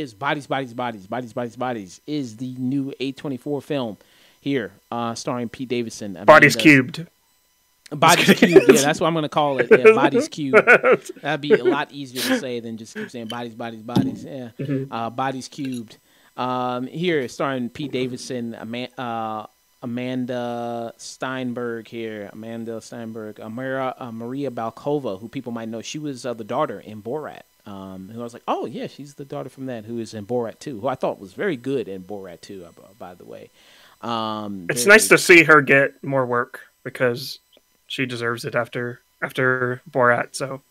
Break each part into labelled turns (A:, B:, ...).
A: is Bodies, Bodies, Bodies, Bodies, Bodies, Bodies is the new A24 film here, uh, starring Pete Davidson. Mean,
B: Bodies cubed.
A: Bodies cubed. Yeah, that's what I'm gonna call it. Yeah, bodies cubed. That'd be a lot easier to say than just keep saying bodies, bodies, bodies. Yeah, uh, bodies cubed. Um, here, starring Pete Davidson, Ama- uh, Amandla Stenberg here, Amandla Stenberg, Amara, uh, Maria Bakalova, who people might know. She was uh, the daughter in Borat. Um, who I was like, oh yeah, she's the daughter from that, who is in Borat 2, who I thought was very good in Borat 2, uh, by the way. Um,
B: It's nice to see her get more work because she deserves it after after Borat. So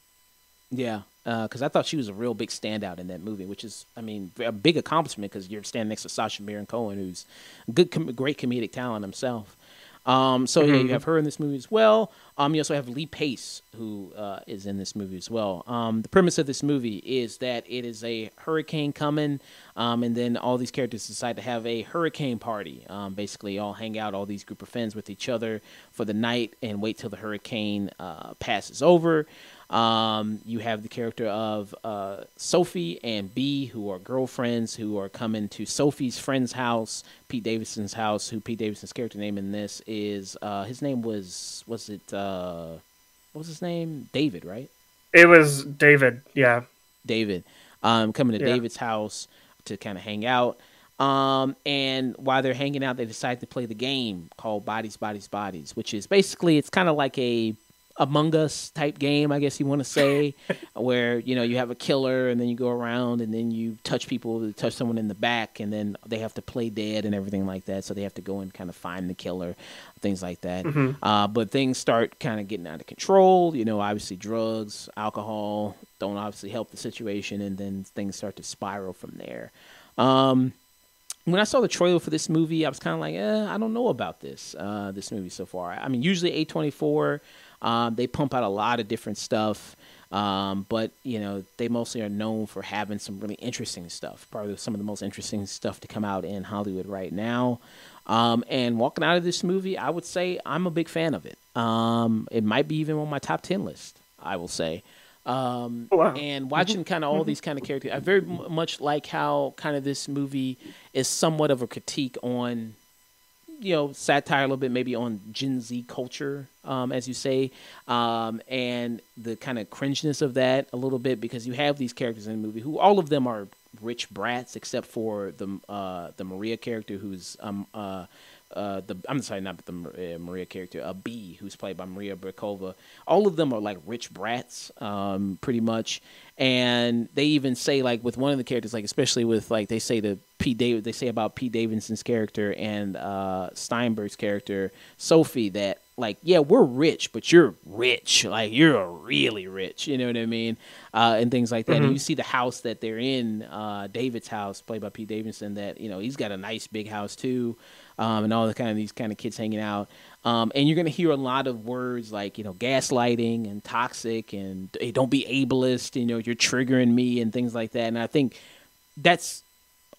A: Yeah, uh, because I thought she was a real big standout in that movie, which is, I mean, a big accomplishment because you're standing next to Sacha Baron Cohen, who's good, com- great comedic talent himself. Um, so yeah, you have her in this movie as well. Um, you also have Lee Pace, who uh, is in this movie as well. Um, the premise of this movie is that it is a hurricane coming, um, and then all these characters decide to have a hurricane party. Um, basically, all hang out, all these group of friends with each other for the night, and wait till the hurricane uh, passes over. Um, you have the character of uh, Sophie and Bee, who are girlfriends who are coming to Sophie's friend's house, Pete Davidson's house. Who Pete Davidson's character name in this is uh, his name was was it uh, what was his name? David, right?
B: it was David. Yeah,
A: David, um, coming to
B: Yeah.
A: David's house to kind of hang out. Um, and while they're hanging out, they decide to play the game called Bodies, Bodies, Bodies, which is basically it's kind of like a Among Us type game, I guess you want to say, where you know you have a killer and then you go around and then you touch people, you touch someone in the back, and then they have to play dead and everything like that. So they have to go and kind of find the killer, things like that. Uh, but things start kind of getting out of control. You know, obviously drugs, alcohol don't obviously help the situation, and then things start to spiral from there. Um, when I saw the trailer for this movie, I was kind of like, eh, I don't know about this uh, this movie so far. I mean, usually A twenty four, um, they pump out a lot of different stuff, um, but you know they mostly are known for having some really interesting stuff. Probably some of the most interesting stuff to come out in Hollywood right now. Um, and walking out of this movie, I would say I'm a big fan of it. Um, it might be even on my top ten list. I will say. Um,
B: Oh, wow.
A: And watching kind of all these kind of characters, I very m- much like how kind of this movie is somewhat of a critique on, you know, satire a little bit maybe on Gen Z culture, um, as you say, um, and the kind of cringeness of that a little bit because you have these characters in the movie who all of them are rich brats except for the uh, the Maria character who's um uh. Uh, the I'm sorry, not the Maria character, uh, Bee, who's played by Maria Bakalova. All of them are like rich brats, um, pretty much. And they even say like with one of the characters, like especially with like they say to Pete David, they say about Pete Davidson's character and uh, Stenberg's character Sophie that like yeah we're rich, but you're rich, like you're really rich, you know what I mean, uh, and things like that. And you see the house that they're in, uh, David's house, played by Pete Davidson, that you know he's got a nice big house too um, and all the kind of these kind of kids hanging out. Um, and you're going to hear a lot of words like you know gaslighting and toxic and hey, don't be ableist. You know you're triggering me and things like that. And I think that's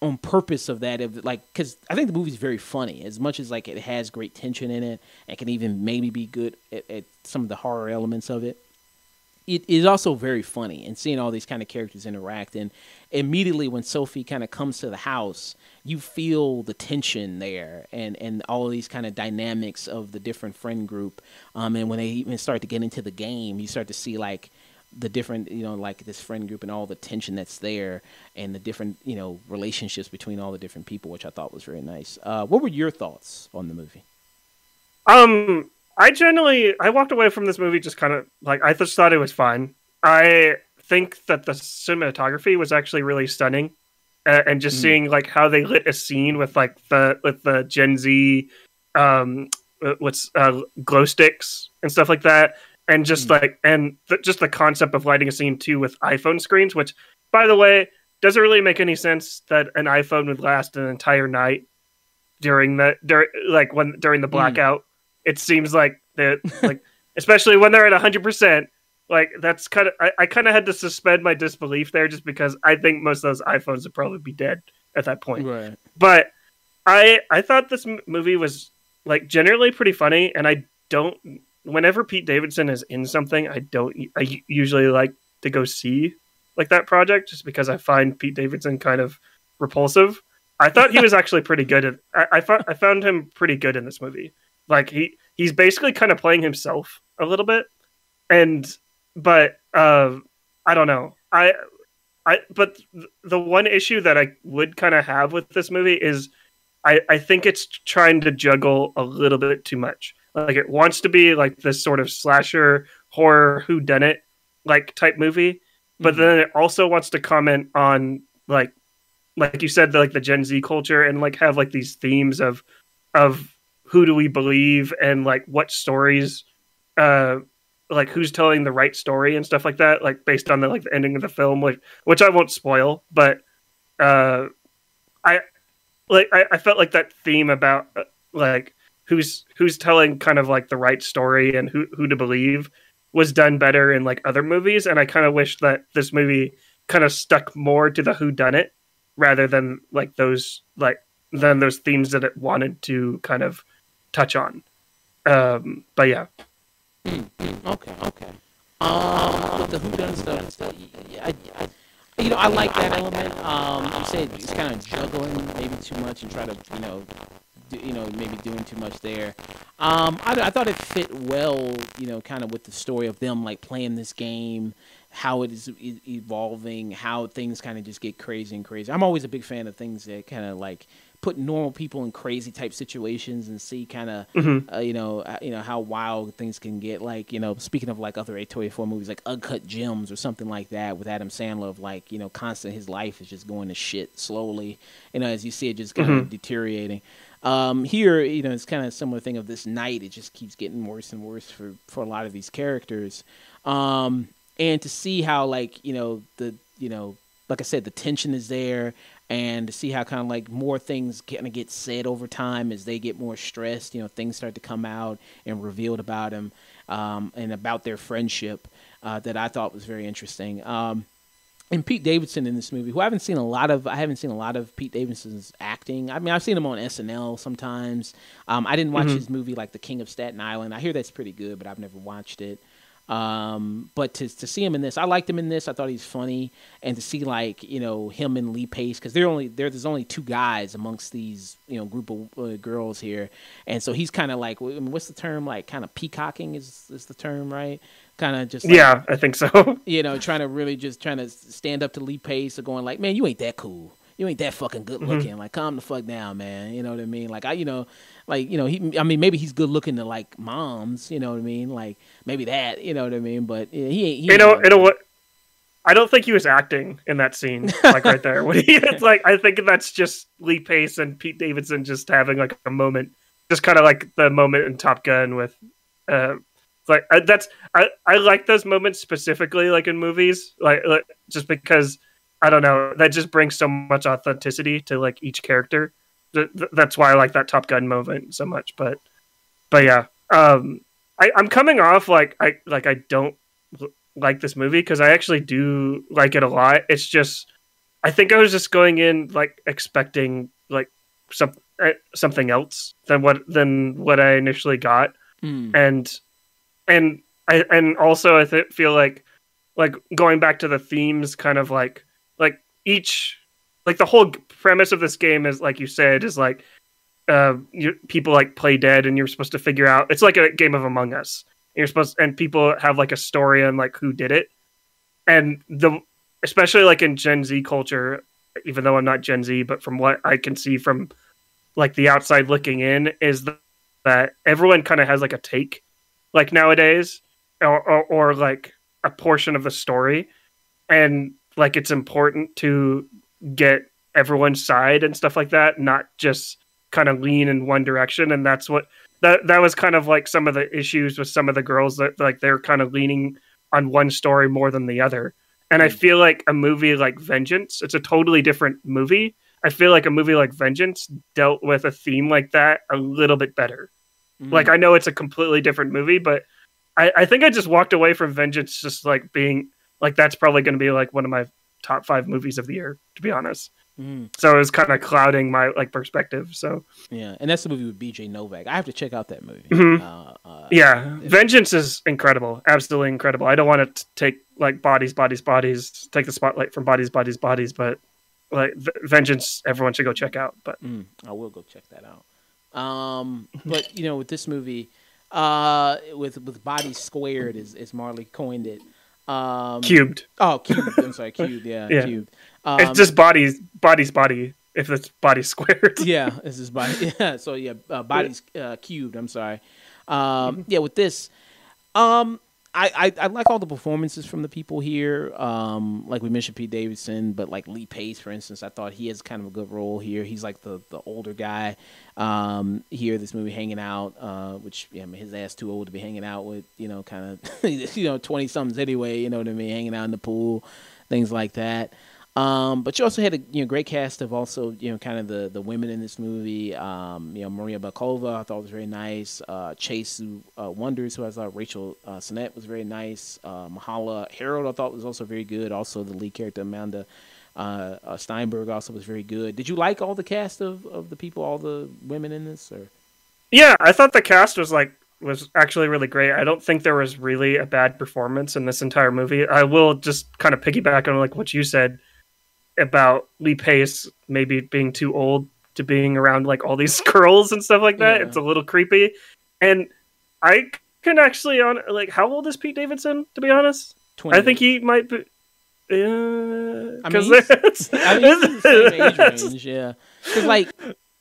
A: on purpose of that of like because I think the movie's very funny. As much as like it has great tension in it and can even maybe be good at, at some of the horror elements of it it is also very funny and seeing all these kind of characters interact and immediately when sophie kind of comes to the house you feel the tension there and and all these kind of dynamics of the different friend group. Um and when they even start to get into the game you start to see like the different you know like this friend group and all the tension that's there and the different you know relationships between all the different people which i thought was very nice uh what were your thoughts on the movie
B: Um, I generally I walked away from this movie just kind of like I just thought it was fine. I think that the cinematography was actually really stunning, uh, and just
A: Mm.
B: seeing like how they lit a scene with like the with the Gen Z, um, uh, what's uh, glow sticks and stuff like that, and just
A: Mm.
B: like and the, just the concept of lighting a scene too with iPhone screens, which by the way doesn't really make any sense that an iPhone would last an entire night during the during like when during the blackout. It seems like that like especially when they're at hundred percent, Like that's kind of I, I kind of had to suspend my disbelief there just because I think most of those iPhones would probably be dead at that point.
A: Right.
B: But I I thought this m- movie was like generally pretty funny, and I don't. Whenever Pete Davidson is in something, I don't. I usually like to go see like that project just because I find Pete Davidson kind of repulsive. I thought he was actually pretty good at. I, I found I found him pretty good in this movie. Like he he's basically kind of playing himself a little bit, and but uh, I don't know. I I but the one issue that I would kind of have with this movie is I I think it's trying to juggle a little bit too much. Like it wants to be like this sort of slasher horror who done it like type movie, but
A: Mm-hmm.
B: then it also wants to comment on like like you said the, like the Gen Z culture and like have like these themes of of who do we believe and like what stories uh like who's telling the right story and stuff like that like based on the like the ending of the film which which i won't spoil but uh i like i, I felt like that theme about uh, like who's who's telling kind of like the right story and who who to believe was done better in like other movies and i kind of wish that this movie kind of stuck more to the who done it rather than like those like than those themes that it wanted to kind of touch on um but yeah
A: Okay, okay. Um, the who done stuff, I, you know, I like that element. Um, you said it's kind of juggling maybe too much and try to, you know, you know, maybe doing too much there. Um, I, I thought it fit well, you know, kind of with the story of them like playing this game, how it is evolving, how things kind of just get crazy and crazy. I'm always a big fan of things that kind of like put normal people in crazy type situations and see kind of
B: Mhm.
A: uh, you know uh, you know how wild things can get like you know speaking of like other A24 movies like Uncut Gems or something like that with Adam Sandler of like you know constant his life is just going to shit slowly you know as you see it just kind of deteriorating um here you know it's kind of a similar thing of this night it just keeps getting worse and worse for for a lot of these characters um and to see how like you know the you know like I said, the tension is there, and to see how kind of like more things kind of get said over time as they get more stressed. You know, things start to come out and revealed about them um, and about their friendship uh, that I thought was very interesting. Um, and Pete Davidson in this movie, who I haven't seen a lot of, I haven't seen a lot of Pete Davidson's acting. I mean, I've seen him on SNL sometimes. Um, I didn't watch his movie like The King of Staten Island. I hear that's pretty good, but I've never watched it. Um, but to to see him in this, I liked him in this. I thought he's funny, and to see like you know him and Lee Pace because they're only there. There's only two guys amongst these you know group of uh, girls here, and so he's kind of like what's the term? Like kind of peacocking is is the term, right? Kind of just like,
B: yeah i think so
A: you know, trying to really just trying to stand up to Lee Pace or going like, man, you ain't that cool. You ain't that fucking good looking. Like, calm the fuck down, man. You know what I mean? Like, I, you know, like, you know, he, I mean, maybe he's good looking to like moms. You know what I mean? Like, maybe that. You know what I mean? But yeah, he ain't. He
B: you know you know what i don't think he was acting in that scene like right there when he it's like i think that's just lee pace and pete davidson just having like a moment just kind of like the moment in top gun with uh like I, that's i i like those moments specifically like in movies like, like just because i don't know that just brings so much authenticity to like each character Th- th- that's why i like that top gun moment so much but but yeah um I, i'm coming off like i like i don't l- like this movie because I actually do like it a lot. It's just I think I was just going in like expecting like some uh, something else than what than what I initially got,
A: Mm.
B: and and I and also I th- feel like like going back to the themes, kind of like like each like the whole premise of this game is like you said is like uh you, people like play dead and you're supposed to figure out it's like a game of Among Us. You're supposed and people have like a story on like who did it. And the especially like in gen z culture even though i'm not gen z but from what i can see from like the outside looking in is th- that everyone kind of has like a take like nowadays or, or, or like a portion of the story. And like it's important to get everyone's side and stuff like that not just kind of lean in one direction and that's what that that was kind of like some of the issues with some of the girls that like they're kind of leaning on one story more than the other. And I feel like a movie like Vengeance, it's a totally different movie. I feel like a movie like Vengeance dealt with a theme like that a little bit better.
A: Mm.
B: Like I know it's a completely different movie, but I, I think I just walked away from Vengeance just like being like that's probably going to be like one of my top five movies of the year, to be honest.
A: Mm.
B: So it was kind of clouding my like perspective. So
A: Yeah, and that's the movie with B.J. Novak. I have to check out that movie.
B: Mhm.
A: Uh, uh,
B: yeah, Vengeance is incredible, absolutely incredible. I don't want to take like bodies, bodies, bodies, take the spotlight from bodies, bodies, bodies, but like v- Vengeance, everyone should go check out. But
A: Mm, I will go check that out. Um, but you know, with this movie, uh, with with bodies squared, as as Marley coined it. Um,
B: cubed,
A: Oh, cubed. I'm sorry, cubed. Yeah,
B: Yeah.
A: cubed. Um,
B: it's just bodies, bodies, body. If it's body squared,
A: yeah, this is body. Yeah, so yeah, uh, bodies uh, cubed. I'm sorry.
B: Mm-hmm.
A: Um, yeah, with this, um, I, I I like all the performances from the people here. Um, like we mentioned, Pete Davidson, but like Lee Pace, for instance, I thought he has kind of a good role here. He's like the the older guy um, here. This movie hanging out, uh, which yeah, I mean, his ass too old to be hanging out with. You know, kind of you know twenty somethings anyway. You know what I mean? Hanging out in the pool, things like that. Um, but you also had a you know great cast of also you know kind of the the women in this movie. Um, you know Maria Bakalova I thought was very nice. Uh, Chase uh, Wonders who I thought Rachel uh, Sennott was very nice. Uh, Myha'la Herrold I thought was also very good. Also the lead character Amandla uh, uh, Stenberg also was very good. Did you like all the cast of, of the people, all the women in this? Or
B: yeah, I thought the cast was like was actually really great. I don't think there was really a bad performance in this entire movie. I will just kind of piggyback on like what you said about Lee Pace maybe being too old to being around like all these girls and stuff like that.
A: Yeah.
B: It's a little creepy. And I can actually on like how old is Pete Davidson to be honest?
A: 20,
B: I think he might be uh,
A: I mean,
B: that's-
A: I mean, he's the same age
B: that's-
A: range, yeah. Because like,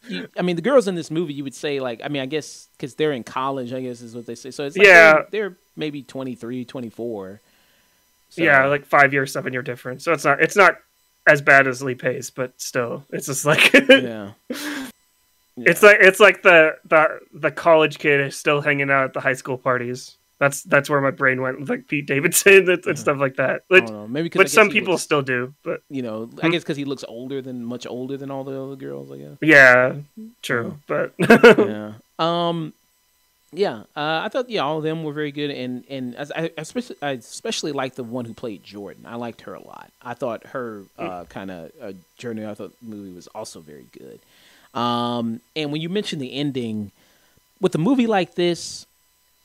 A: you, I mean, the girls in this movie, you would say like, I mean, I guess because they're in college, I guess is what they say. So it's like
B: Yeah.
A: they're, they're maybe 23, 24. So,
B: yeah, like five year, seven year difference. So it's not it's not as bad as Lee Pace, but still, it's just like
A: yeah.
B: it's like it's like the the the college kid is still hanging out at the high school parties. That's that's where my brain went with like Pete Davidson and, and stuff like that.
A: I don't know. Maybe because
B: which some people still do, but
A: you know, I
B: Hmm.
A: guess because he looks older than much older than all the other girls. I guess.
B: yeah, true. But
A: yeah. Um. Yeah. Uh, I thought yeah, all of them were very good, and and as I especially I especially liked the one who played Jordan. I liked her a lot. I thought her uh, kind of uh, journey. I thought the movie was also very good. Um. And when you mentioned the ending, with a movie like this,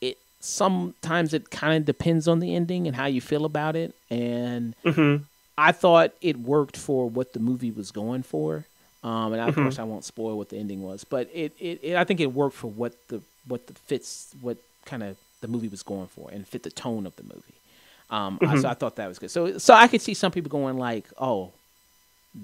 A: it sometimes it kind of depends on the ending and how you feel about it, and
B: Mhm.
A: I thought it worked for what the movie was going for. Um, and of
B: Mhm.
A: course, I won't spoil what the ending was, but it, it, it I think it worked for what the what the fits what kind of the movie was going for and fit the tone of the movie. Um, I-
B: Mhm.
A: so I thought that was good. So so I could see some people going like, oh,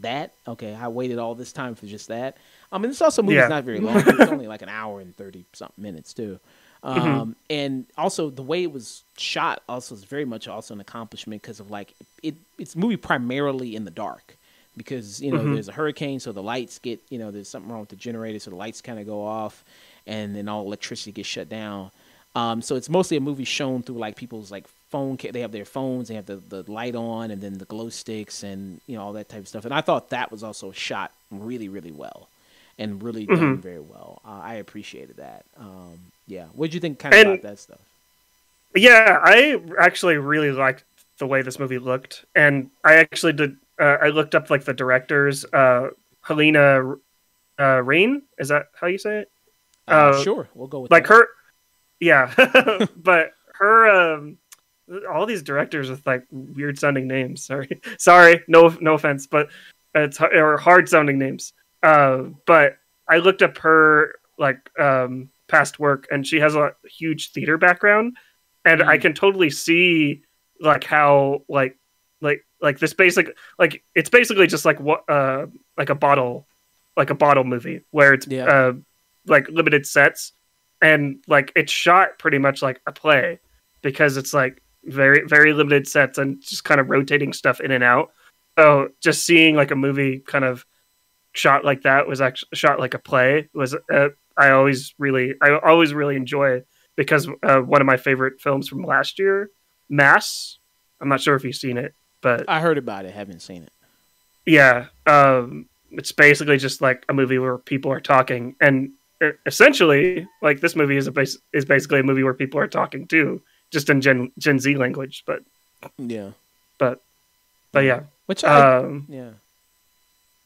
A: that okay, I waited all this time for just that. I mean, it's also movie's
B: Yeah.
A: not very long. it's only like an hour and thirty something minutes too. Um,
B: Mhm.
A: and also the way it was shot also is very much also an accomplishment because of like it. It's movie primarily in the dark because you know
B: Mhm.
A: there's a hurricane, so the lights get you know there's something wrong with the generator, so the lights kind of go off, and then all electricity gets shut down. Um, so it's mostly a movie shown through like people's like phone. Ca- they have their phones, they have the, the light on, and then the glow sticks, and you know all that type of stuff. And I thought that was also shot really, really well, and really done
B: Mhm.
A: very well. Uh, I appreciated that. Um, yeah, what did you think kind of
B: And-
A: about that stuff?
B: yeah, I actually really liked the way this movie looked, and I actually did. Uh, I looked up like the directors, uh, Halina uh, Reijn. Is that how you say it?
A: Uh, sure, we'll go with
B: like
A: that.
B: her yeah but her um all these directors with like weird sounding names sorry sorry no no offense but it's or hard sounding names uh but i looked up her like um past work and she has a huge theater background and i
A: Mm.
B: can totally see like how like like like this basic like it's basically just like what uh like a bottle like a bottle movie where it's
A: Yeah.
B: uh like limited sets and like it's shot pretty much like a play because it's like very very limited sets and just kind of rotating stuff in and out so just seeing like a movie kind of shot like that was actually shot like a play was uh, i always really i always really enjoy because uh, one of my favorite films from last year mass i'm not sure if you've seen it but
A: I heard about it, haven't seen it.
B: yeah um it's basically just like a movie where people are talking and essentially like this movie is a base is basically a movie where people are talking too just in Gen Gen Z language. But
A: Yeah.
B: but but yeah.
A: Which I
B: Um,
A: yeah.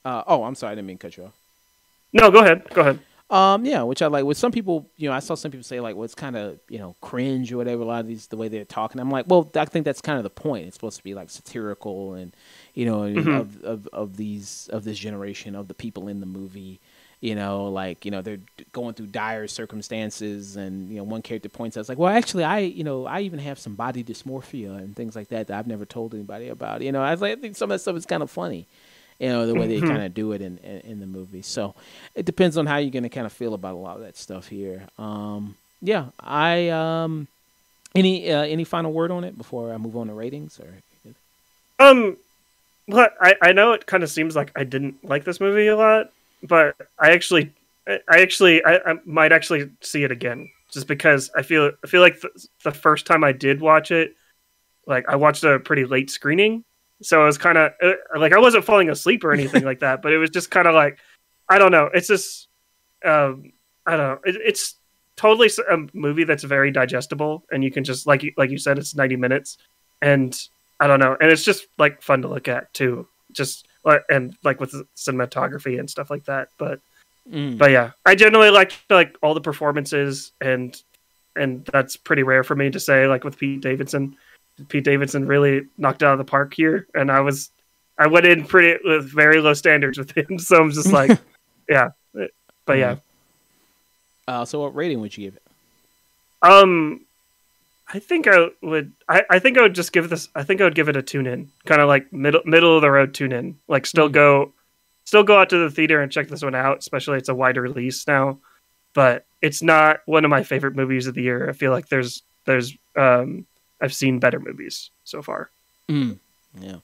A: Uh, oh, I'm sorry, I didn't mean to cut you off.
B: no, go ahead. Go ahead.
A: Um, yeah, which I like. With some people, you know, I saw some people say like, "Well, it's kind of you know cringe or whatever." A lot of these the way they're talking. I'm like, well, I think that's kind of the point. It's supposed to be like satirical and you know
B: Mhm.
A: of, of of these of this generation of the people in the movie. You know, like you know they're going through dire circumstances, and you know one character points out, it's like, well, actually, I you know I even have some body dysmorphia and things like that that I've never told anybody about. You know, I, was like, I think some of that stuff is kind of funny. You know, the way they
B: Mhm.
A: kind of do it in, in in the movie. So it depends on how you're gonna kind of feel about a lot of that stuff here. Um, yeah, I um, any uh, any final word on it before I move on to ratings or
B: Um, well, I I know it kind of seems like I didn't like this movie a lot, but I actually I actually I, I might actually see it again just because I feel I feel like the, the first time I did watch it, like I watched a pretty late screening, so I was kind of like I wasn't falling asleep or anything like that, but it was just kind of like I don't know. It's just um I don't know. It, it's totally a movie that's very digestible, and you can just like you like you said, it's ninety minutes, and I don't know, and it's just like fun to look at too. Just and like with cinematography and stuff like that. But
A: Mm.
B: but yeah, I generally liked like all the performances, and and that's pretty rare for me to say. Like with Pete Davidson, Pete Davidson really knocked out of the park here, and I was I went in pretty with very low standards with him, so I'm just like, yeah, but yeah,
A: Uh, so what rating would you give it?
B: um. I think I would. I, I think I would just give this. I think I would give it a tune in, kind of like middle middle of the road tune in. Like still
A: Mhm.
B: go, still go out to the theater and check this one out. Especially it's a wider release now, but it's not one of my favorite movies of the year. I feel like there's there's um I've seen better movies so far.
A: Mm. Yeah,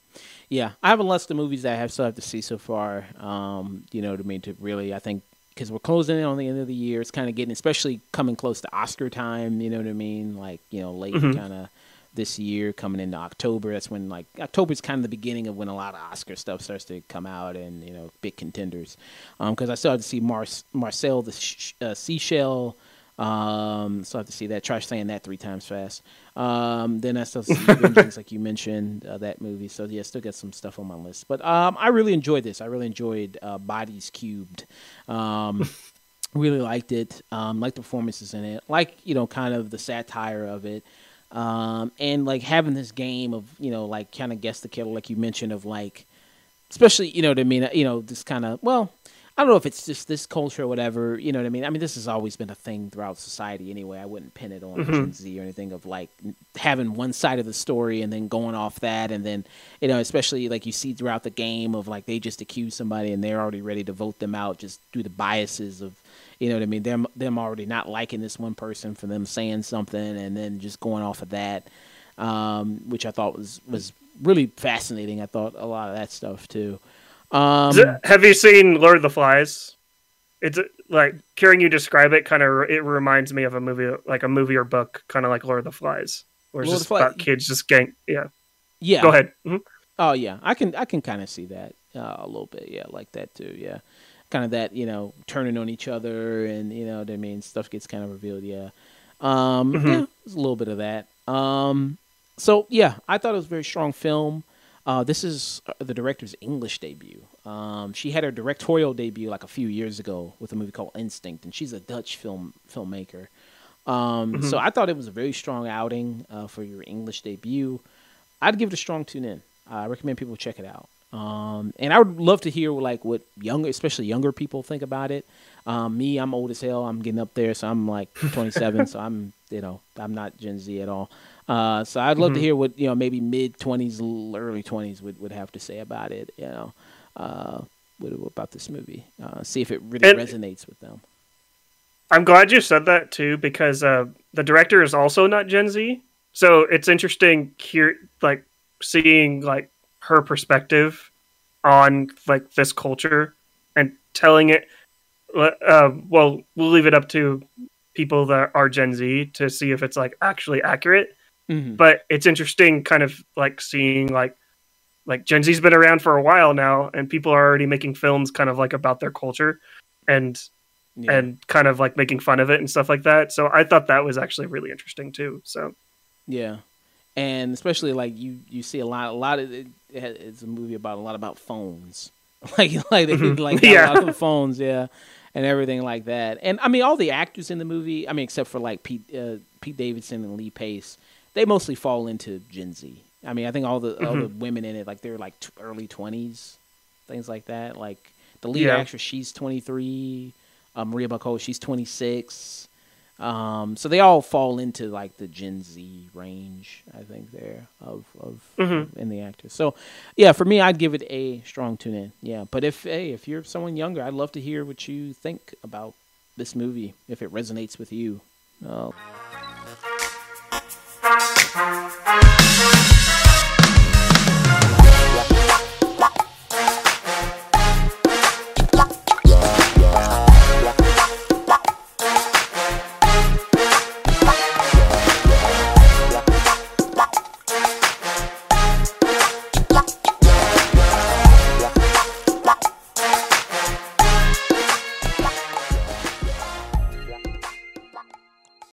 A: yeah. I have a list of movies that I have still have to see so far. Um, you know, to me to really, I think because we're closing in on the end of the year, it's kind of getting, especially coming close to Oscar time. You know what I mean? Like you know, late
B: Mhm.
A: kind of this year, coming into October. That's when like October is kind of the beginning of when a lot of Oscar stuff starts to come out, and you know, big contenders. Because I still have to see Mar- Marcel the sh- uh, Seashell. Um, so I have to see that. Try saying that three times fast. Um, then I still see Vengeance, like you mentioned, uh, that movie. So yeah, still got some stuff on my list. But um, I really enjoyed this. I really enjoyed uh, Bodies Cubed. Um, really liked it. Um, liked the performances in it. Like you know, kind of the satire of it. Um, and like having this game of you know, like kind of guess the killer, like you mentioned, of like, especially you know what I mean. You know, this kind of well. I don't know if it's just this culture or whatever. You know what I mean? I mean, this has always been a thing throughout society anyway. I wouldn't pin it on
B: Mhm.
A: Gen Z or anything of like having one side of the story and then going off that. And then, you know, especially like you see throughout the game of like they just accuse somebody and they're already ready to vote them out just through the biases of, you know what I mean? Them, them already not liking this one person for them saying something and then just going off of that, um, which I thought was, was really fascinating. I thought a lot of that stuff too. Um,
B: it- have you seen Lord of the Flies? It's like hearing you describe it. Kind of, it reminds me of a movie, like a movie or book, kind of like Lord of the Flies, where it's just about kids just gang. Yeah,
A: yeah.
B: go ahead. Mhm.
A: Oh yeah, I can I can kind of see that uh, a little bit. Yeah, like that too. Yeah, kind of that you know turning on each other and you know what I mean stuff gets kind of revealed. Yeah, um,
B: Mhm.
A: yeah, there's a little bit of that. Um, so yeah, I thought it was a very strong film. Uh, this is uh, the director's English debut. Um, she had her directorial debut like a few years ago with a movie called Instinct, and she's a Dutch film filmmaker. Um,
B: Mhm.
A: So I thought it was a very strong outing uh, for your English debut. I'd give it a strong tune in. I recommend people check it out. Um, and I would love to hear like what younger, especially younger people think about it. Um, me, I'm old as hell. I'm getting up there, so I'm like 27, so I'm you know I'm not Gen Z at all. Uh, so I'd love to
B: Mhm.
A: hear what you know maybe mid 20s, early 20s would, would have to say about it. You know, uh, what, about this movie? Uh, see if it really
B: And-
A: resonates with them.
B: I'm glad you said that too, because uh, the director is also not Gen Z, so it's interesting here, like seeing like her perspective on like this culture and telling it. Uh, well, we'll leave it up to people that are Gen Z to see if it's like actually accurate.
A: Mhm.
B: but it's interesting kind of like seeing like like gen z's been around for a while now and people are already making films kind of like about their culture and
A: Yeah.
B: and kind of like making fun of it and stuff like that so i thought that was actually really interesting too so
A: Yeah, and especially like you you see a lot a lot of it, it's a movie about a lot about phones, like like they
B: Mhm.
A: like
B: Yeah.
A: a lot of phones, yeah, and everything like that. And I mean all the actors in the movie, I mean except for like Pete uh, Pete Davidson and Lee Pace, they mostly fall into Gen Z. I mean I think all the all the women in it like they're like t- early twenties, things like that. Like the lead
B: Yeah.
A: actress, she's twenty three. Uh, Maria Bakalova, she's twenty six. Um, so they all fall into like the Gen Z range, I think there of of
B: Mhm.
A: in the actors. So yeah, for me, I'd give it a strong tune in. Yeah, but if hey, if you're someone younger, I'd love to hear what you think about this movie if it resonates with you. Uh,